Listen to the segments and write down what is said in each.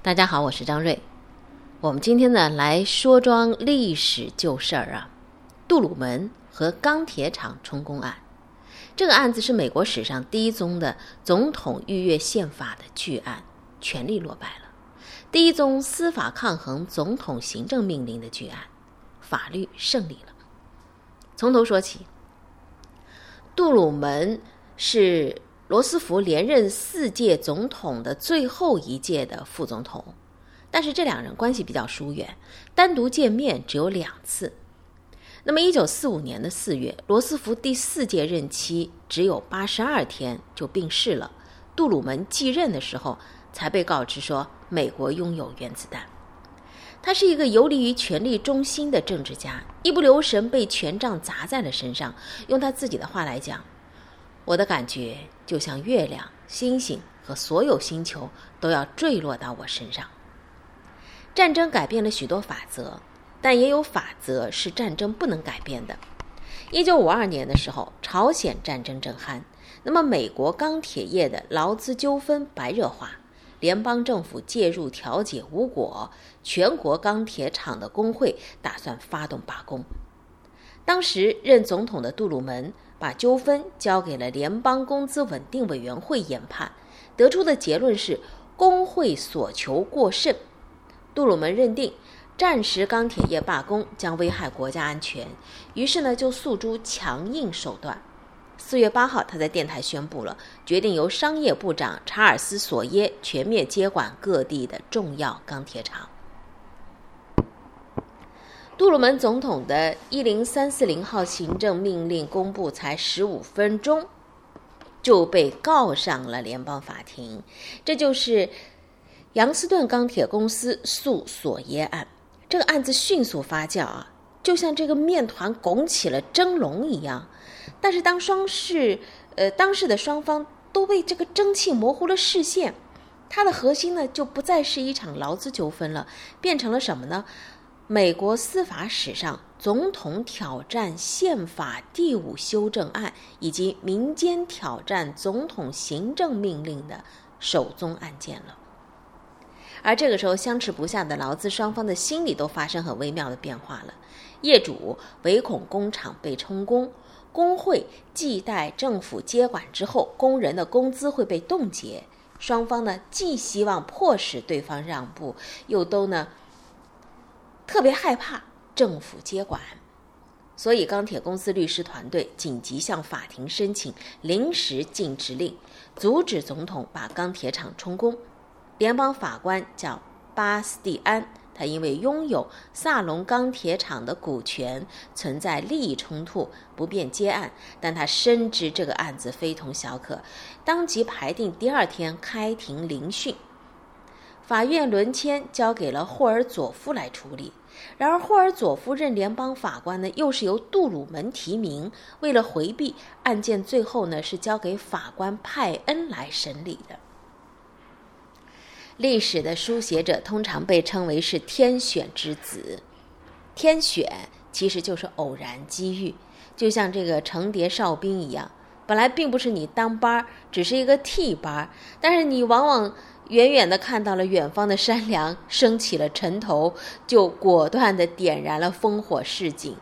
大家好，我是张瑞。我们今天呢来说桩历史旧事儿啊，杜鲁门和钢铁厂充公案。这个案子是美国史上第一宗的总统逾越宪法的巨案，权力落败了。第一宗司法抗衡总统行政命令的巨案，法律胜利了。从头说起，杜鲁门是。罗斯福连任四届总统的最后一届的副总统，但是这两人关系比较疏远，单独见面只有两次。那么，一九四五年的四月，罗斯福第四届任期只有八十二天就病逝了。杜鲁门继任的时候，才被告知说美国拥有原子弹。他是一个游离于权力中心的政治家，一不留神被权杖砸在了身上。用他自己的话来讲。我的感觉就像月亮、星星和所有星球都要坠落到我身上。战争改变了许多法则，但也有法则是战争不能改变的。一九五二年的时候，朝鲜战争正酣，那么美国钢铁业的劳资纠纷白热化，联邦政府介入调解无果，全国钢铁厂的工会打算发动罢工。当时任总统的杜鲁门。把纠纷交给了联邦工资稳定委员会研判，得出的结论是工会所求过甚。杜鲁门认定战时钢铁业罢工将危害国家安全，于是呢就诉诸强硬手段。四月八号，他在电台宣布了决定由商业部长查尔斯·索耶全面接管各地的重要钢铁厂。杜鲁门总统的一零三四零号行政命令公布才十五分钟，就被告上了联邦法庭。这就是杨斯顿钢铁公司诉索耶案。这个案子迅速发酵啊，就像这个面团拱起了蒸笼一样。但是当双事呃当事的双方都被这个蒸汽模糊了视线，它的核心呢就不再是一场劳资纠纷了，变成了什么呢？美国司法史上总统挑战宪法第五修正案以及民间挑战总统行政命令的首宗案件了。而这个时候，相持不下的劳资双方的心理都发生很微妙的变化了。业主唯恐工厂被充公，工会既待政府接管之后工人的工资会被冻结。双方呢，既希望迫使对方让步，又都呢。特别害怕政府接管，所以钢铁公司律师团队紧急向法庭申请临时禁止令，阻止总统把钢铁厂充公。联邦法官叫巴斯蒂安，他因为拥有萨隆钢铁厂的股权，存在利益冲突，不便接案。但他深知这个案子非同小可，当即排定第二天开庭聆讯。法院轮签交给了霍尔佐夫来处理，然而霍尔佐夫任联邦法官呢，又是由杜鲁门提名。为了回避案件，最后呢是交给法官派恩来审理的。历史的书写者通常被称为是天选之子，天选其实就是偶然机遇，就像这个程蝶哨兵一样，本来并不是你当班儿，只是一个替班儿，但是你往往。远远的看到了远方的山梁升起了尘头，就果断的点燃了烽火示警。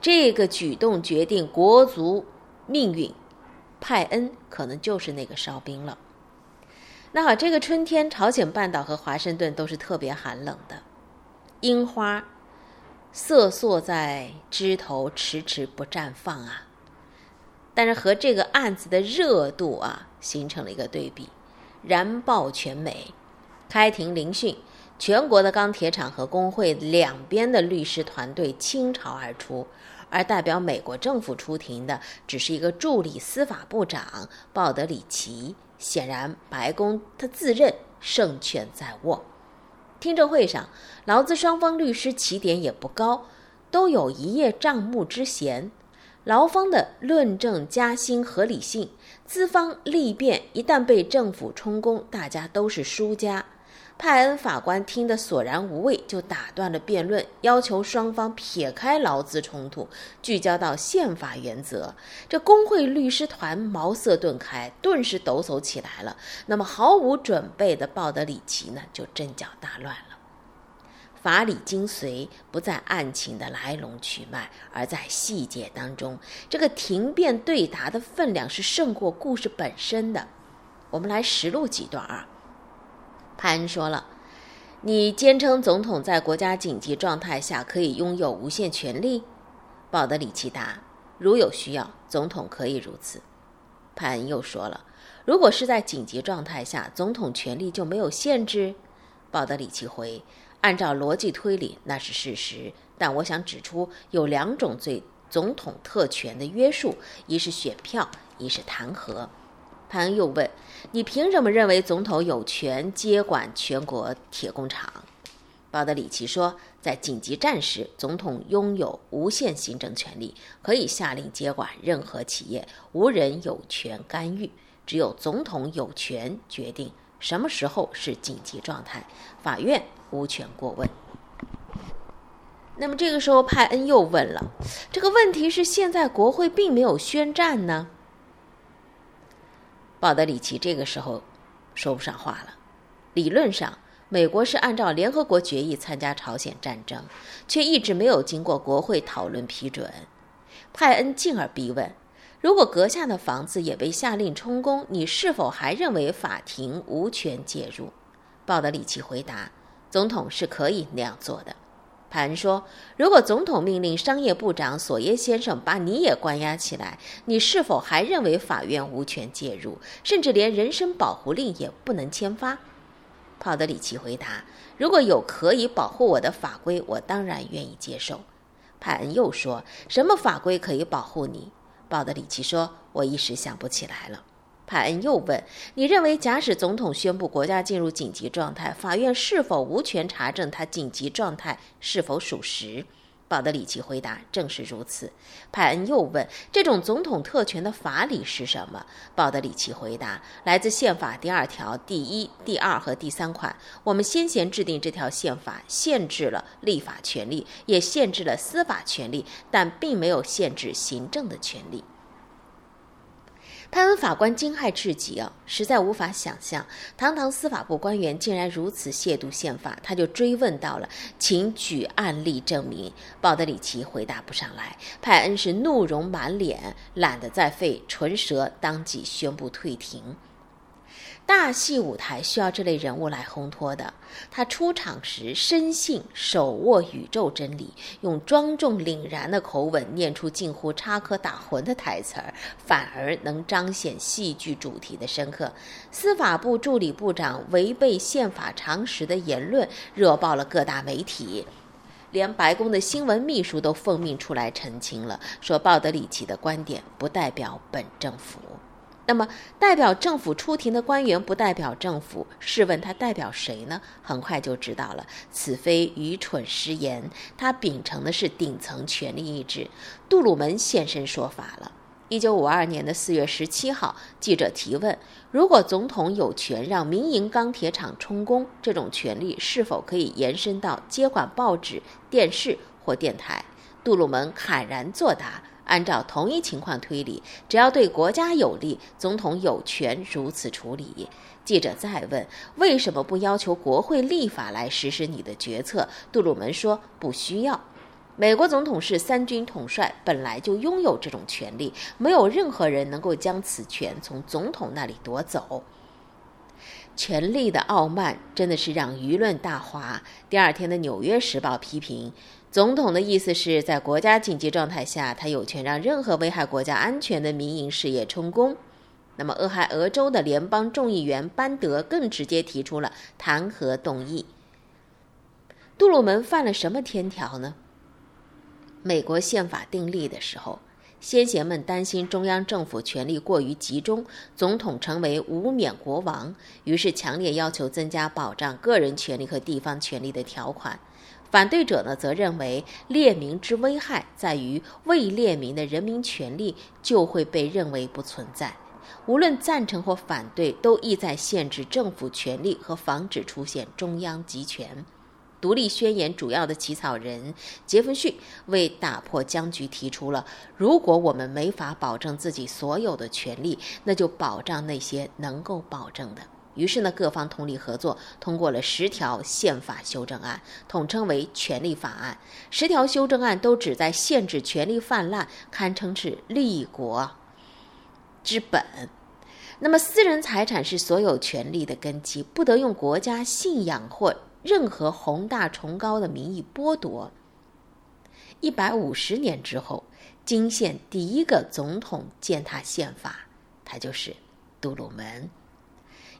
这个举动决定国足命运，派恩可能就是那个哨兵了。那好，这个春天，朝鲜半岛和华盛顿都是特别寒冷的，樱花瑟缩在枝头，迟迟不绽放啊。但是和这个案子的热度啊，形成了一个对比。燃爆全美，开庭聆讯，全国的钢铁厂和工会两边的律师团队倾巢而出，而代表美国政府出庭的只是一个助理司法部长鲍德里奇。显然，白宫他自认胜券在握。听证会上，劳资双方律师起点也不高，都有一叶障目之嫌。劳方的论证加薪合理性，资方立辩，一旦被政府充公，大家都是输家。派恩法官听得索然无味，就打断了辩论，要求双方撇开劳资冲突，聚焦到宪法原则。这工会律师团茅塞顿开，顿时抖擞起来了。那么毫无准备的鲍德里奇呢，就阵脚大乱了。法理精髓不在案情的来龙去脉，而在细节当中。这个庭辩对答的分量是胜过故事本身的。我们来实录几段啊。潘恩说了：“你坚称总统在国家紧急状态下可以拥有无限权力。”鲍德里奇答：“如有需要，总统可以如此。”潘恩又说了：“如果是在紧急状态下，总统权力就没有限制。”鲍德里奇回：“按照逻辑推理，那是事实。但我想指出，有两种对总统特权的约束：一是选票，一是弹劾。”潘恩又问：“你凭什么认为总统有权接管全国铁工厂？”鲍德里奇说：“在紧急战时，总统拥有无限行政权力，可以下令接管任何企业，无人有权干预。只有总统有权决定什么时候是紧急状态，法院无权过问。”那么这个时候，派恩又问了：“这个问题是现在国会并没有宣战呢？”鲍德里奇这个时候说不上话了。理论上，美国是按照联合国决议参加朝鲜战争，却一直没有经过国会讨论批准。派恩进而逼问：如果阁下的房子也被下令充公，你是否还认为法庭无权介入？鲍德里奇回答：总统是可以那样做的。派恩说：“如果总统命令商业部长索耶先生把你也关押起来，你是否还认为法院无权介入，甚至连人身保护令也不能签发？”鲍德里奇回答：“如果有可以保护我的法规，我当然愿意接受。”派恩又说：“什么法规可以保护你？”鲍德里奇说：“我一时想不起来了。”派恩又问：“你认为，假使总统宣布国家进入紧急状态，法院是否无权查证他紧急状态是否属实？”鲍德里奇回答：“正是如此。”派恩又问：“这种总统特权的法理是什么？”鲍德里奇回答：“来自宪法第二条第一、第二和第三款。我们先前制定这条宪法，限制了立法权利，也限制了司法权利，但并没有限制行政的权利。”派恩法官惊骇至极啊，实在无法想象，堂堂司法部官员竟然如此亵渎宪法。他就追问到了，请举案例证明。鲍德里奇回答不上来，派恩是怒容满脸，懒得再费唇舌，当即宣布退庭。大戏舞台需要这类人物来烘托的。他出场时深信手握宇宙真理，用庄重凛然的口吻念出近乎插科打诨的台词儿，反而能彰显戏剧主题的深刻。司法部助理部长违背宪法常识的言论热爆了各大媒体，连白宫的新闻秘书都奉命出来澄清了，说鲍德里奇的观点不代表本政府。那么，代表政府出庭的官员不代表政府，试问他代表谁呢？很快就知道了，此非愚蠢失言，他秉承的是顶层权力意志。杜鲁门现身说法了。一九五二年的四月十七号，记者提问：如果总统有权让民营钢铁厂充公，这种权利是否可以延伸到接管报纸、电视或电台？杜鲁门坦然作答。按照同一情况推理，只要对国家有利，总统有权如此处理。记者再问：为什么不要求国会立法来实施你的决策？杜鲁门说：不需要。美国总统是三军统帅，本来就拥有这种权利，没有任何人能够将此权从总统那里夺走。权力的傲慢真的是让舆论大哗。第二天的《纽约时报》批评。总统的意思是在国家紧急状态下，他有权让任何危害国家安全的民营事业充公。那么，俄亥俄州的联邦众议员班德更直接提出了弹劾动议。杜鲁门犯了什么天条呢？美国宪法订立的时候，先贤们担心中央政府权力过于集中，总统成为无冕国王，于是强烈要求增加保障个人权利和地方权利的条款。反对者呢，则认为列明之危害在于未列明的人民权利就会被认为不存在。无论赞成或反对，都意在限制政府权力和防止出现中央集权。独立宣言主要的起草人杰弗逊为打破僵局提出了：如果我们没法保证自己所有的权利，那就保障那些能够保证的。于是呢，各方通力合作，通过了十条宪法修正案，统称为《权利法案》。十条修正案都旨在限制权力泛滥，堪称是立国之本。那么，私人财产是所有权利的根基，不得用国家信仰或。任何宏大崇高的名义剥夺。一百五十年之后，金县第一个总统践踏宪法，他就是杜鲁门。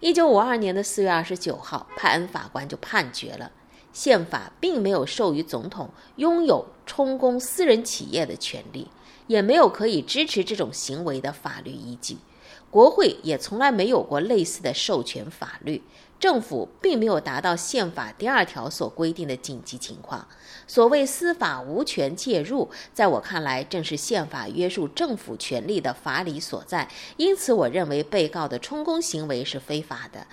一九五二年的四月二十九号，派恩法官就判决了，宪法并没有授予总统拥有充公私人企业的权利，也没有可以支持这种行为的法律依据。国会也从来没有过类似的授权法律。政府并没有达到宪法第二条所规定的紧急情况。所谓司法无权介入，在我看来，正是宪法约束政府权力的法理所在。因此，我认为被告的充公行为是非法的。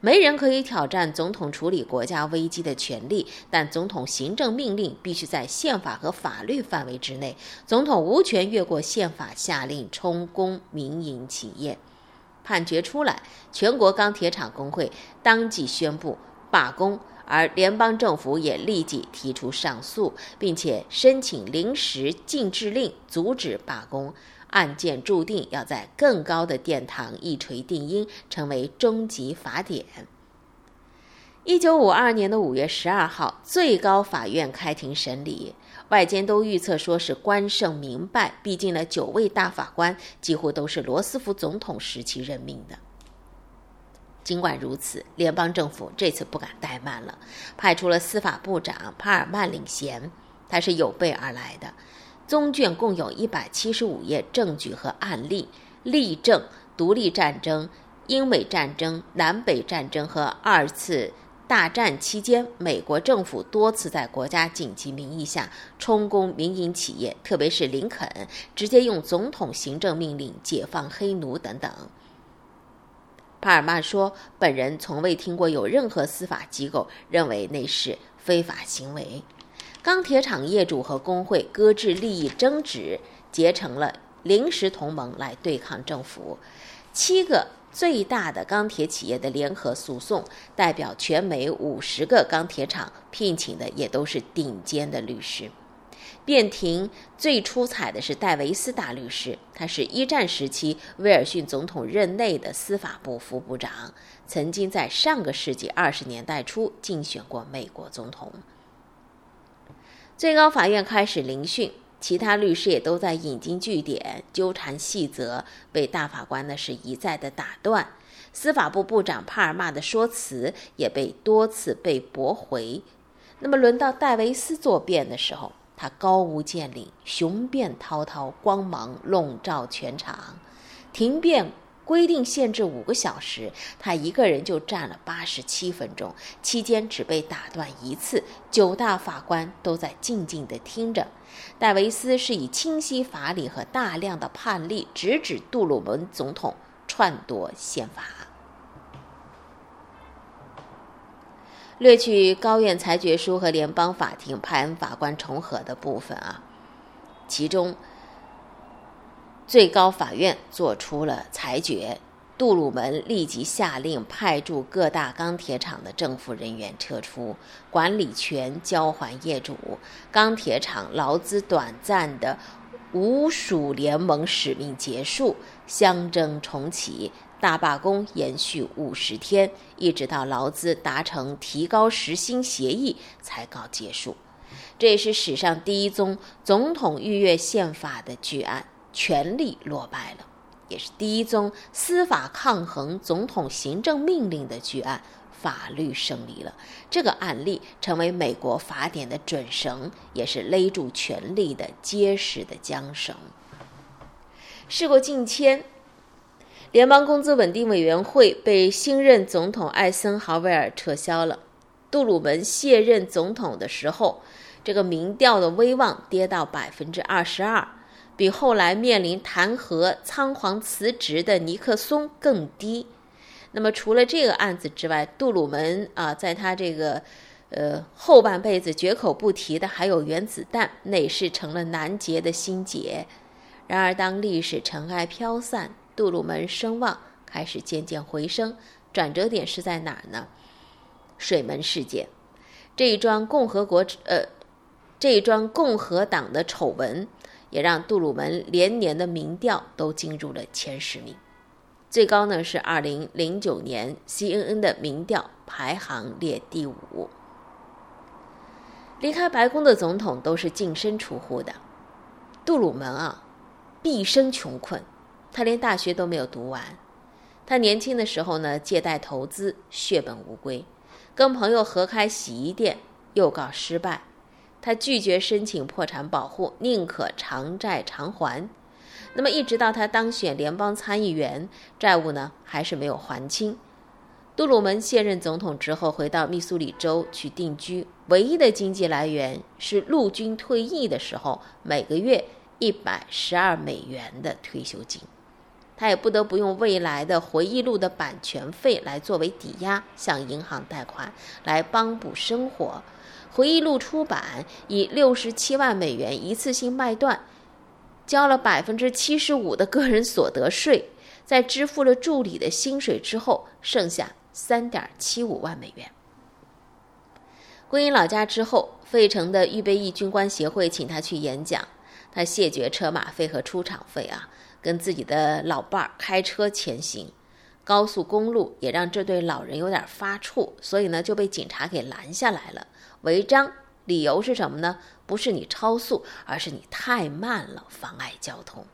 没人可以挑战总统处理国家危机的权利，但总统行政命令必须在宪法和法律范围之内。总统无权越过宪法下令充公民营企业。判决出来，全国钢铁厂工会当即宣布罢工，而联邦政府也立即提出上诉，并且申请临时禁制令，阻止罢工。案件注定要在更高的殿堂一锤定音，成为终极法典。一九五二年的五月十二号，最高法院开庭审理。外间都预测说是关胜明败，毕竟呢，九位大法官几乎都是罗斯福总统时期任命的。尽管如此，联邦政府这次不敢怠慢了，派出了司法部长帕尔曼领衔，他是有备而来的。宗卷共有一百七十五页证据和案例，例证独立战争、英美战争、南北战争和二次。大战期间，美国政府多次在国家紧急名义下充公民营企业，特别是林肯直接用总统行政命令解放黑奴等等。帕尔曼说：“本人从未听过有任何司法机构认为那是非法行为。”钢铁厂业主和工会搁置利益争执，结成了临时同盟来对抗政府。七个。最大的钢铁企业的联合诉讼，代表全美五十个钢铁厂，聘请的也都是顶尖的律师。辩庭最出彩的是戴维斯大律师，他是一战时期威尔逊总统任内的司法部副部长，曾经在上个世纪二十年代初竞选过美国总统。最高法院开始聆讯。其他律师也都在引经据典、纠缠细则，被大法官呢是一再的打断。司法部部长帕尔玛的说辞也被多次被驳回。那么轮到戴维斯作辩的时候，他高屋建瓴，雄辩滔滔，光芒笼罩全场。庭辩。规定限制五个小时，他一个人就站了八十七分钟，期间只被打断一次。九大法官都在静静地听着。戴维斯是以清晰法理和大量的判例，直指杜鲁门总统篡夺宪法。略去高院裁决书和联邦法庭派恩法官重合的部分啊，其中。最高法院作出了裁决，杜鲁门立即下令派驻各大钢铁厂的政府人员撤出，管理权交还业主，钢铁厂劳资短暂的无属联盟使命结束，相争重启，大罢工延续五十天，一直到劳资达成提高时薪协议才告结束。这也是史上第一宗总统逾越宪法的巨案。权力落败了，也是第一宗司法抗衡总统行政命令的巨案，法律胜利了。这个案例成为美国法典的准绳，也是勒住权力的结实的缰绳。事过境迁，联邦工资稳定委员会被新任总统艾森豪威尔撤销了。杜鲁门卸任总统的时候，这个民调的威望跌到百分之二十二。比后来面临弹劾、仓皇辞职的尼克松更低。那么，除了这个案子之外，杜鲁门啊，在他这个呃后半辈子绝口不提的还有原子弹，那也是成了难解的心结。然而，当历史尘埃飘散，杜鲁门声望开始渐渐回升。转折点是在哪儿呢？水门事件，这一桩共和国呃，这一桩共和党的丑闻，也让杜鲁门连年的民调都进入了前十名。最高呢是二零零九年 CNN 的民调排行列第五。离开白宫的总统都是净身出户的，杜鲁门啊，毕生穷困，他连大学都没有读完。他年轻的时候呢，借贷投资血本无归，跟朋友合开洗衣店又告失败，他拒绝申请破产保护，宁可偿债偿还。那么一直到他当选联邦参议员，债务呢还是没有还清。杜鲁门卸任总统之后，回到密苏里州去定居，唯一的经济来源是陆军退役的时候每个月一百十二美元的退休金。他也不得不用未来的回忆录的版权费来作为抵押向银行贷款，来帮补生活。回忆录出版以六十七万美元一次性卖断，交了百分之七十五的个人所得税，在支付了助理的薪水之后，剩下。三点七五万美元。归隐老家之后，费城的预备役军官协会请他去演讲，他谢绝车马费和出场费啊，跟自己的老伴儿开车前行。高速公路也让这对老人有点发怵，所以呢就被警察给拦下来了，违章。理由是什么呢？不是你超速，而是你太慢了，妨碍交通。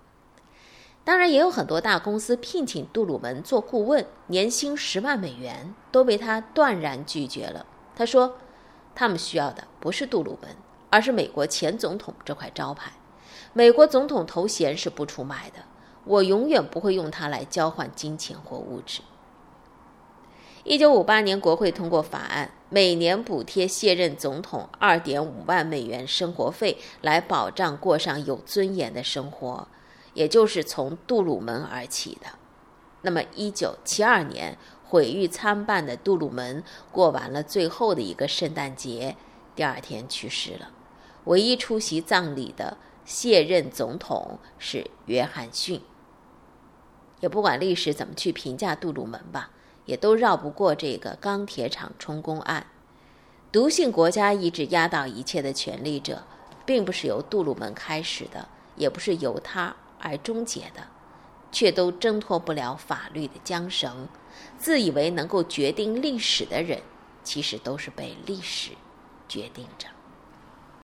当然，也有很多大公司聘请杜鲁门做顾问，年薪十万美元，都被他断然拒绝了。他说：“他们需要的不是杜鲁门，而是美国前总统这块招牌。美国总统头衔是不出卖的，我永远不会用它来交换金钱或物质。”一九五八年，国会通过法案，每年补贴卸任总统二点五万美元生活费，来保障过上有尊严的生活。也就是从杜鲁门而起的。那么，一九七二年毁誉参半的杜鲁门过完了最后的一个圣诞节，第二天去世了。唯一出席葬礼的卸任总统是约翰逊。也不管历史怎么去评价杜鲁门吧，也都绕不过这个钢铁厂充公案。毒性国家意志压倒一切的权力者，并不是由杜鲁门开始的，也不是由他。而终结的，却都挣脱不了法律的缰绳。自以为能够决定历史的人，其实都是被历史决定着。